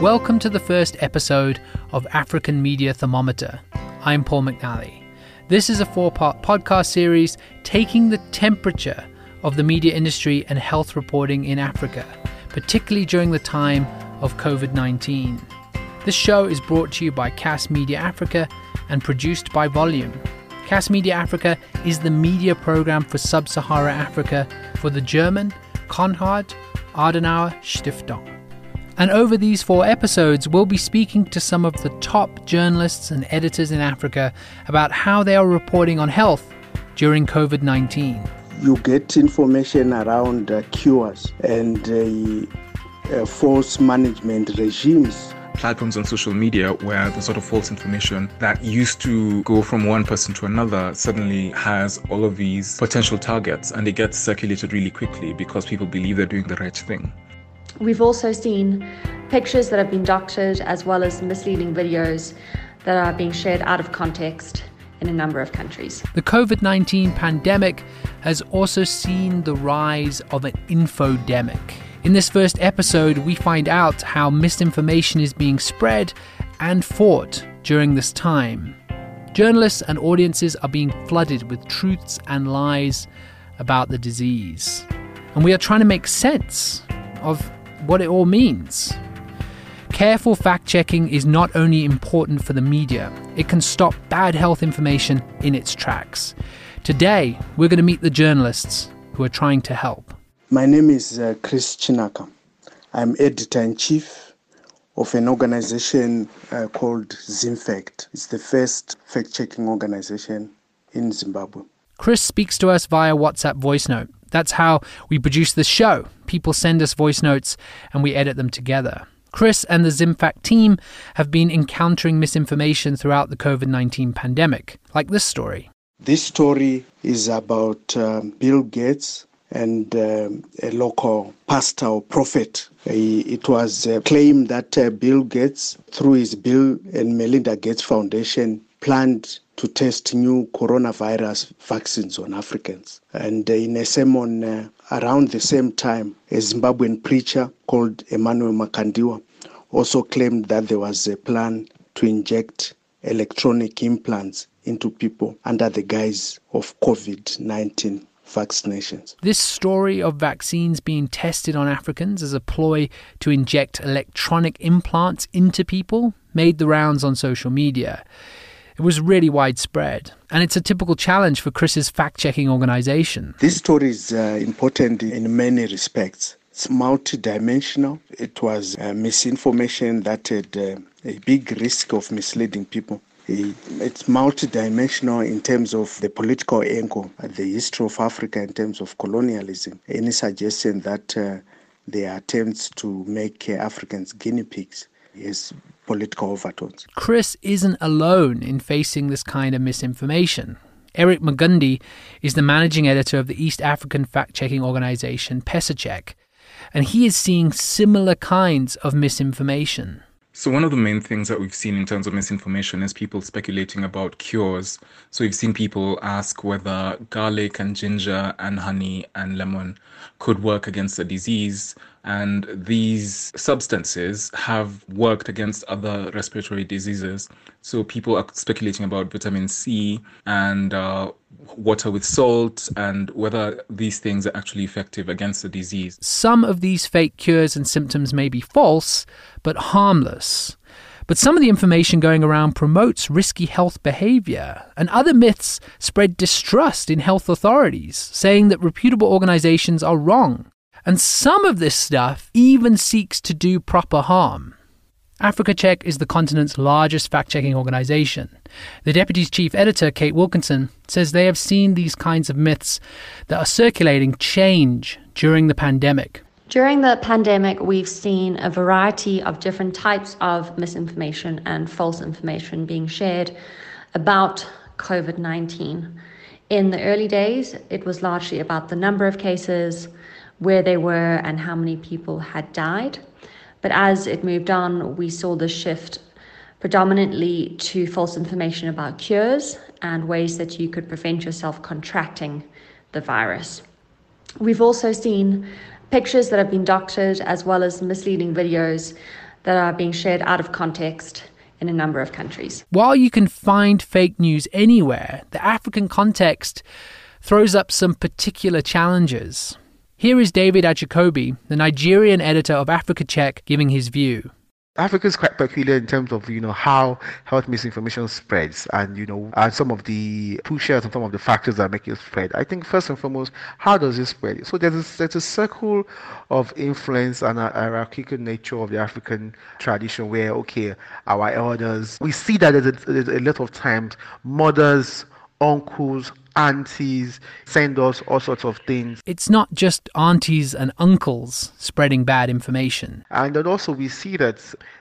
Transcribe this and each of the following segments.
Welcome to the first episode of African Media Thermometer. I'm Paul McNally. This is a four part podcast series taking the temperature of the media industry and health reporting in Africa, particularly during the time of COVID 19. This show is brought to you by KAS Media Africa and produced by Volume. KAS Media Africa is the media program for sub Sahara Africa for the German Konrad Adenauer Stiftung. And over these four episodes, we'll be speaking to some of the top journalists and editors in Africa about how they are reporting on health during COVID 19. You get information around uh, cures and uh, uh, false management regimes platforms on social media where the sort of false information that used to go from one person to another suddenly has all of these potential targets and it gets circulated really quickly because people believe they're doing the right thing. We've also seen pictures that have been doctored as well as misleading videos that are being shared out of context in a number of countries. The COVID 19 pandemic has also seen the rise of an infodemic. In this first episode, we find out how misinformation is being spread and fought during this time. Journalists and audiences are being flooded with truths and lies about the disease. And we are trying to make sense of what it all means. Careful fact checking is not only important for the media, it can stop bad health information in its tracks. Today, we're going to meet the journalists who are trying to help. My name is uh, Chris Chinaka. I'm editor in chief of an organization uh, called Zimfact. It's the first fact checking organization in Zimbabwe. Chris speaks to us via WhatsApp voice note. That's how we produce the show. People send us voice notes and we edit them together. Chris and the Zimfact team have been encountering misinformation throughout the COVID 19 pandemic, like this story. This story is about um, Bill Gates and uh, a local pastor or prophet. it was uh, claimed that uh, Bill Gates, through his Bill and Melinda Gates Foundation, planned to test new coronavirus vaccines on Africans. And uh, in a sermon uh, around the same time, a Zimbabwean preacher called Emmanuel Makandiwa also claimed that there was a plan to inject electronic implants into people under the guise of COVID 19 vaccinations. This story of vaccines being tested on Africans as a ploy to inject electronic implants into people made the rounds on social media. It was really widespread, and it's a typical challenge for Chris's fact checking organization. This story is uh, important in many respects. It's multidimensional. It was uh, misinformation that had uh, a big risk of misleading people. It's multidimensional in terms of the political angle, the history of Africa in terms of colonialism. Any suggestion that uh, are attempts to make uh, Africans guinea pigs is political overtones. Chris isn't alone in facing this kind of misinformation. Eric Mugendi is the managing editor of the East African fact checking organization PesaCheck, and he is seeing similar kinds of misinformation. So, one of the main things that we've seen in terms of misinformation is people speculating about cures. So, we've seen people ask whether garlic and ginger and honey and lemon could work against the disease. And these substances have worked against other respiratory diseases. So, people are speculating about vitamin C and uh, water with salt and whether these things are actually effective against the disease. Some of these fake cures and symptoms may be false, but harmless. But some of the information going around promotes risky health behavior, and other myths spread distrust in health authorities, saying that reputable organizations are wrong. And some of this stuff even seeks to do proper harm. Africa Check is the continent's largest fact checking organization. The deputy chief editor, Kate Wilkinson, says they have seen these kinds of myths that are circulating change during the pandemic. During the pandemic, we've seen a variety of different types of misinformation and false information being shared about COVID 19. In the early days, it was largely about the number of cases, where they were, and how many people had died. But as it moved on, we saw the shift predominantly to false information about cures and ways that you could prevent yourself contracting the virus. We've also seen pictures that have been doctored as well as misleading videos that are being shared out of context in a number of countries. While you can find fake news anywhere, the African context throws up some particular challenges. Here is David Ajikobi, the Nigerian editor of Africa Check, giving his view. Africa is quite peculiar in terms of you know how health misinformation spreads, and you know and some of the pushers and some of the factors that make it spread. I think first and foremost, how does it spread? So there's a, there's a circle of influence and a hierarchical nature of the African tradition, where okay, our elders, we see that there's a, there's a lot of times mothers, uncles, aunties send us all sorts of things. It's not just aunties and uncles spreading bad information. And then also we see that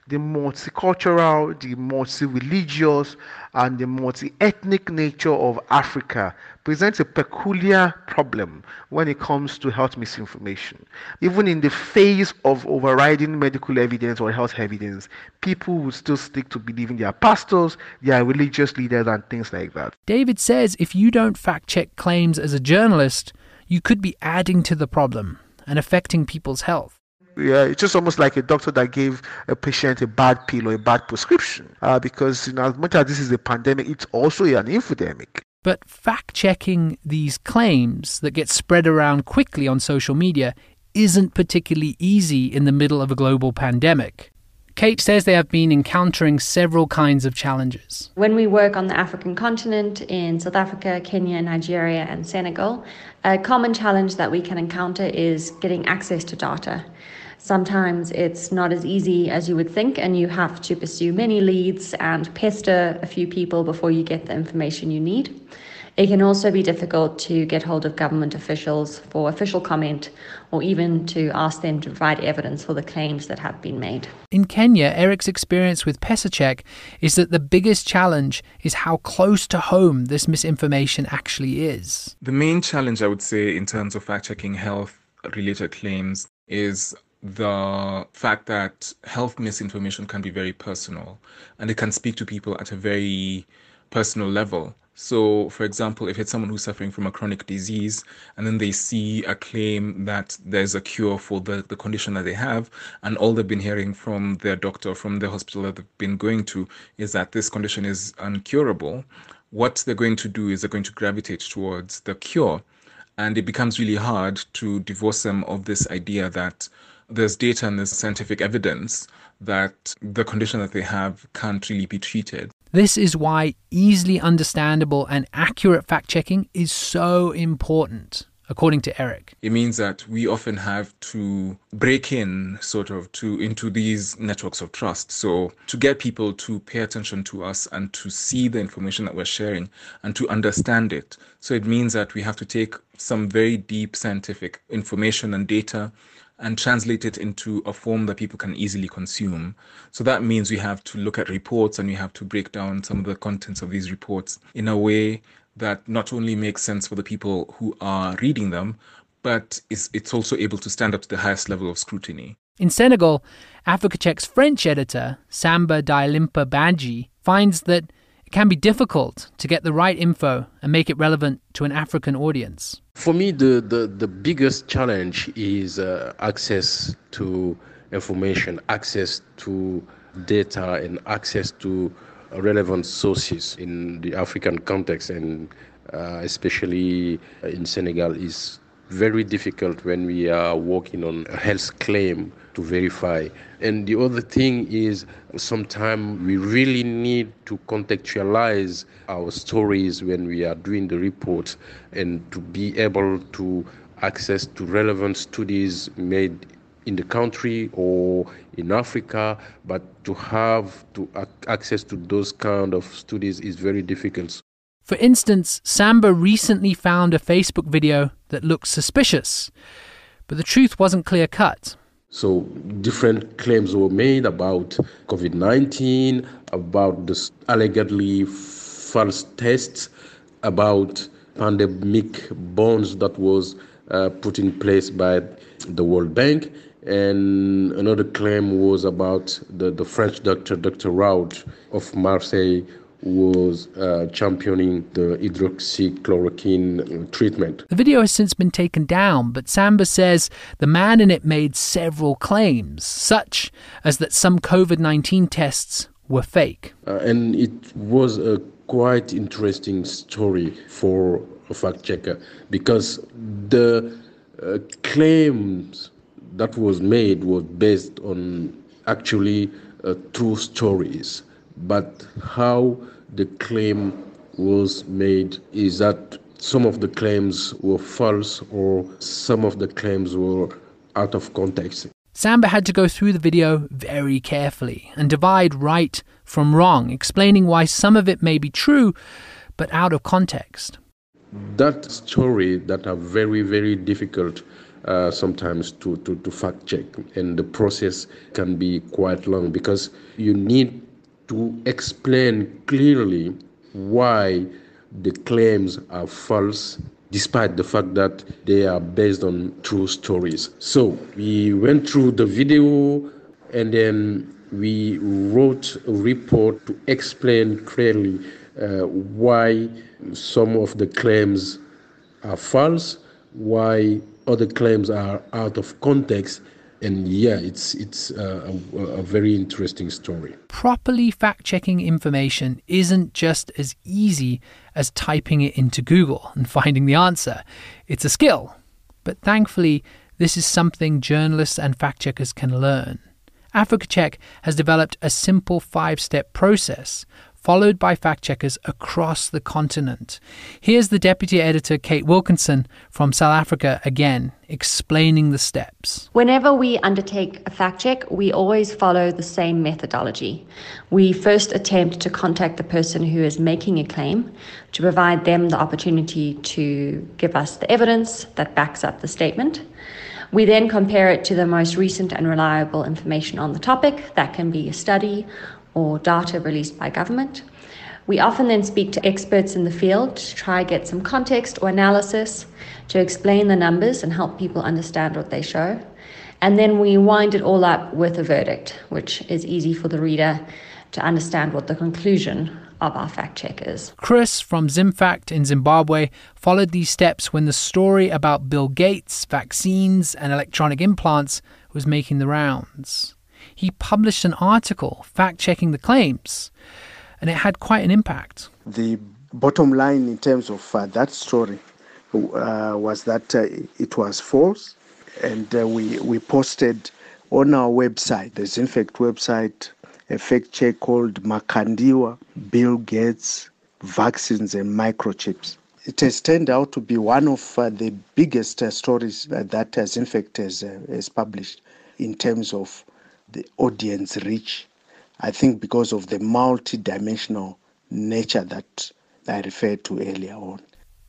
the multicultural, the multi-religious, and the multi-ethnic nature of Africa presents a peculiar problem when it comes to health misinformation. Even in the face of overriding medical evidence or health evidence, people will still stick to believing their pastors, their religious leaders, and things like that. David says if you don't fact check claims as a journalist, you could be adding to the problem and affecting people's health. Yeah, it's just almost like a doctor that gave a patient a bad pill or a bad prescription. Uh, because you know, as much as this is a pandemic, it's also an infodemic. But fact checking these claims that get spread around quickly on social media isn't particularly easy in the middle of a global pandemic. Kate says they have been encountering several kinds of challenges. When we work on the African continent in South Africa, Kenya, Nigeria, and Senegal, a common challenge that we can encounter is getting access to data. Sometimes it's not as easy as you would think, and you have to pursue many leads and pester a few people before you get the information you need. It can also be difficult to get hold of government officials for official comment or even to ask them to provide evidence for the claims that have been made. In Kenya, Eric's experience with PesaCheck is that the biggest challenge is how close to home this misinformation actually is. The main challenge, I would say, in terms of fact checking health related claims is the fact that health misinformation can be very personal and it can speak to people at a very personal level. So, for example, if it's someone who's suffering from a chronic disease and then they see a claim that there's a cure for the, the condition that they have, and all they've been hearing from their doctor, from the hospital that they've been going to, is that this condition is uncurable, what they're going to do is they're going to gravitate towards the cure. And it becomes really hard to divorce them of this idea that there's data and there's scientific evidence that the condition that they have can't really be treated. This is why easily understandable and accurate fact checking is so important, according to Eric. It means that we often have to break in sort of to into these networks of trust. So to get people to pay attention to us and to see the information that we're sharing and to understand it. So it means that we have to take some very deep scientific information and data and translate it into a form that people can easily consume. So that means we have to look at reports and we have to break down some of the contents of these reports in a way that not only makes sense for the people who are reading them, but it's, it's also able to stand up to the highest level of scrutiny. In Senegal, Africa Check's French editor, Samba Dialimpa Badji, finds that can be difficult to get the right info and make it relevant to an African audience. For me, the, the, the biggest challenge is uh, access to information, access to data, and access to relevant sources in the African context, and uh, especially in Senegal, is very difficult when we are working on a health claim to verify. And the other thing is sometimes we really need to contextualize our stories when we are doing the report and to be able to access to relevant studies made in the country or in Africa, but to have to access to those kind of studies is very difficult. For instance, Samba recently found a Facebook video that looked suspicious, but the truth wasn't clear cut. So, different claims were made about COVID 19, about the allegedly false tests, about pandemic bonds that was uh, put in place by the World Bank. And another claim was about the, the French doctor, Dr. Raoult of Marseille, was uh, championing the hydroxychloroquine treatment. The video has since been taken down, but Samba says the man in it made several claims, such as that some COVID 19 tests were fake. Uh, and it was a quite interesting story for a fact checker because the uh, claims that was made was based on actually uh, true stories but how the claim was made is that some of the claims were false or some of the claims were out of context. Samba had to go through the video very carefully and divide right from wrong, explaining why some of it may be true but out of context. That story that are very, very difficult uh, sometimes to, to, to fact check, and the process can be quite long because you need to explain clearly why the claims are false despite the fact that they are based on true stories. So we went through the video and then we wrote a report to explain clearly uh, why some of the claims are false, why other claims are out of context, and yeah, it's it's a, a, very interesting story. Properly fact checking information isn't just as easy as typing it into Google and finding the answer. It's a skill, but thankfully, this is something journalists and fact checkers can learn. Africa Check has developed a simple five step process followed by fact checkers across the continent. Here's the deputy editor, Kate Wilkinson from South Africa again, explaining the steps. Whenever we undertake a fact check, we always follow the same methodology. We first attempt to contact the person who is making a claim to provide them the opportunity to give us the evidence that backs up the statement. We then compare it to the most recent and reliable information on the topic. That can be a study or data released by government. We often then speak to experts in the field to try get some context or analysis to explain the numbers and help people understand what they show. And then we wind it all up with a verdict, which is easy for the reader to understand what the conclusion of our fact check is. Chris from ZimFact in Zimbabwe followed these steps when the story about Bill Gates, vaccines, and electronic implants was making the rounds he published an article fact checking the claims, and it had quite an impact. The bottom line in terms of uh, that story uh, was that uh, it was false, and uh, we, we posted on our website, the ZimFact website, a fact check called Makandiwa, Bill Gates, Vaccines and Microchips. It has turned out to be one of uh, the biggest uh, stories that ZimFact has, has published in terms of the audience reach. I think because of the multi-dimensional nature that I referred to earlier on.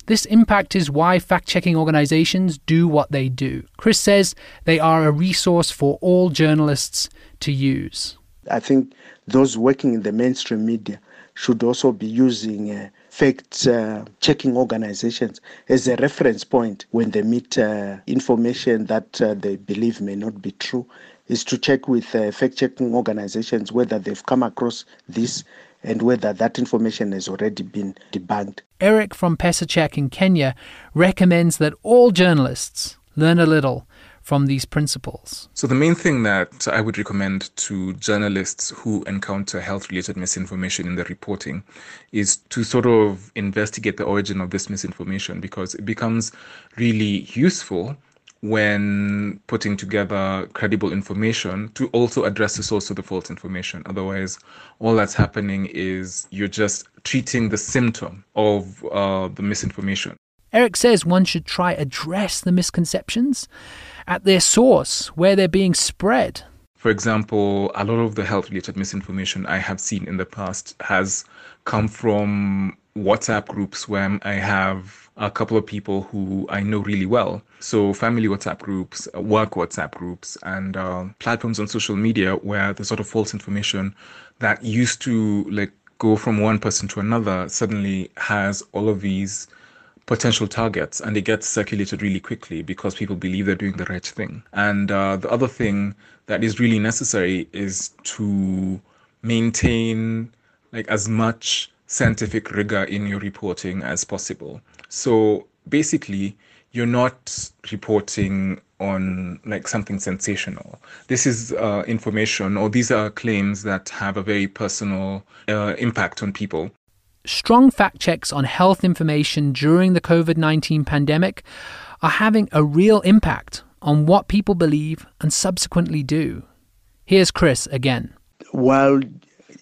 This impact is why fact checking organizations do what they do. Chris says they are a resource for all journalists to use. I think those working in the mainstream media should also be using uh, fact uh, checking organizations as a reference point when they meet uh, information that uh, they believe may not be true is to check with uh, fact checking organizations whether they've come across this and whether that information has already been debunked. Eric from PesaCheck in Kenya recommends that all journalists learn a little from these principles? So, the main thing that I would recommend to journalists who encounter health related misinformation in their reporting is to sort of investigate the origin of this misinformation because it becomes really useful when putting together credible information to also address the source of the false information. Otherwise, all that's happening is you're just treating the symptom of uh, the misinformation. Eric says one should try address the misconceptions at their source, where they're being spread. For example, a lot of the health related misinformation I have seen in the past has come from WhatsApp groups where I have a couple of people who I know really well. So, family WhatsApp groups, work WhatsApp groups, and uh, platforms on social media where the sort of false information that used to like go from one person to another suddenly has all of these potential targets and it gets circulated really quickly because people believe they're doing the right thing. And uh, the other thing that is really necessary is to maintain like as much scientific rigor in your reporting as possible. So basically, you're not reporting on like something sensational. This is uh, information, or these are claims that have a very personal uh, impact on people. Strong fact checks on health information during the COVID 19 pandemic are having a real impact on what people believe and subsequently do. Here's Chris again. While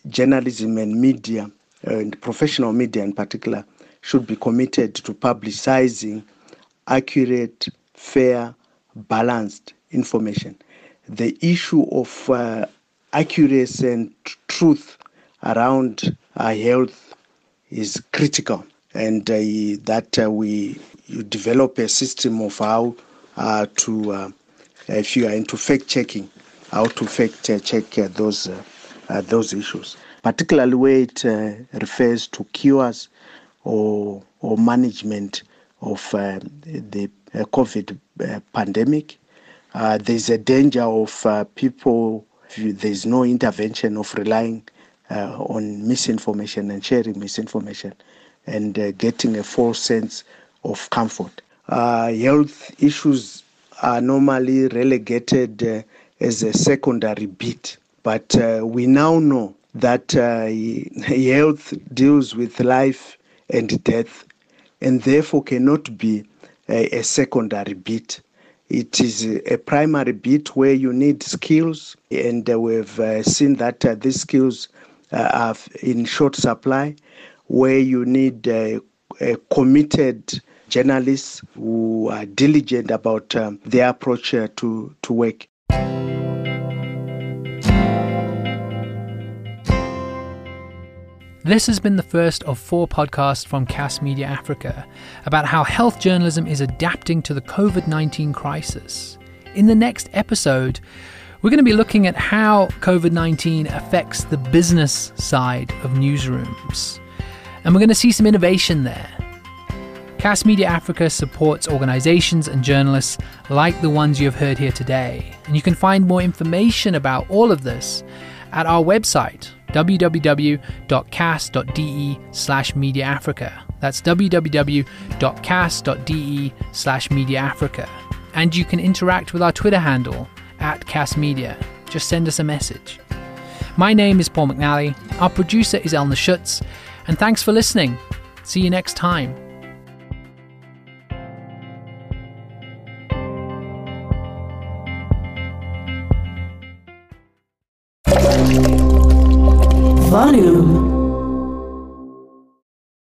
journalism and media, and professional media in particular, should be committed to publicizing accurate, fair, balanced information. The issue of uh, accuracy and truth around our health is critical, and uh, that uh, we develop a system of how uh, to, uh, if you are into fact checking, how to fact check uh, those those issues, particularly where it refers to cures or or management of the COVID pandemic. there's a danger of people. There's no intervention of relying uh, on misinformation and sharing misinformation and uh, getting a false sense of comfort. Uh, health issues are normally relegated uh, as a secondary bit, but uh, we now know that uh, health deals with life and death and therefore cannot be a, a secondary bit. It is a primary bit where you need skills, and we've uh, seen that uh, these skills are in short supply, where you need a committed journalists who are diligent about um, their approach uh, to, to work. This has been the first of four podcasts from KAS Media Africa about how health journalism is adapting to the COVID 19 crisis. In the next episode, we're going to be looking at how COVID 19 affects the business side of newsrooms. And we're going to see some innovation there. KAS Media Africa supports organizations and journalists like the ones you have heard here today. And you can find more information about all of this at our website, www.kas.de slash media africa. That's www.kas.de slash media africa. And you can interact with our Twitter handle at KAS Media. Just send us a message. My name is Paul McNally. Our producer is Elna Schutz. And thanks for listening. See you next time.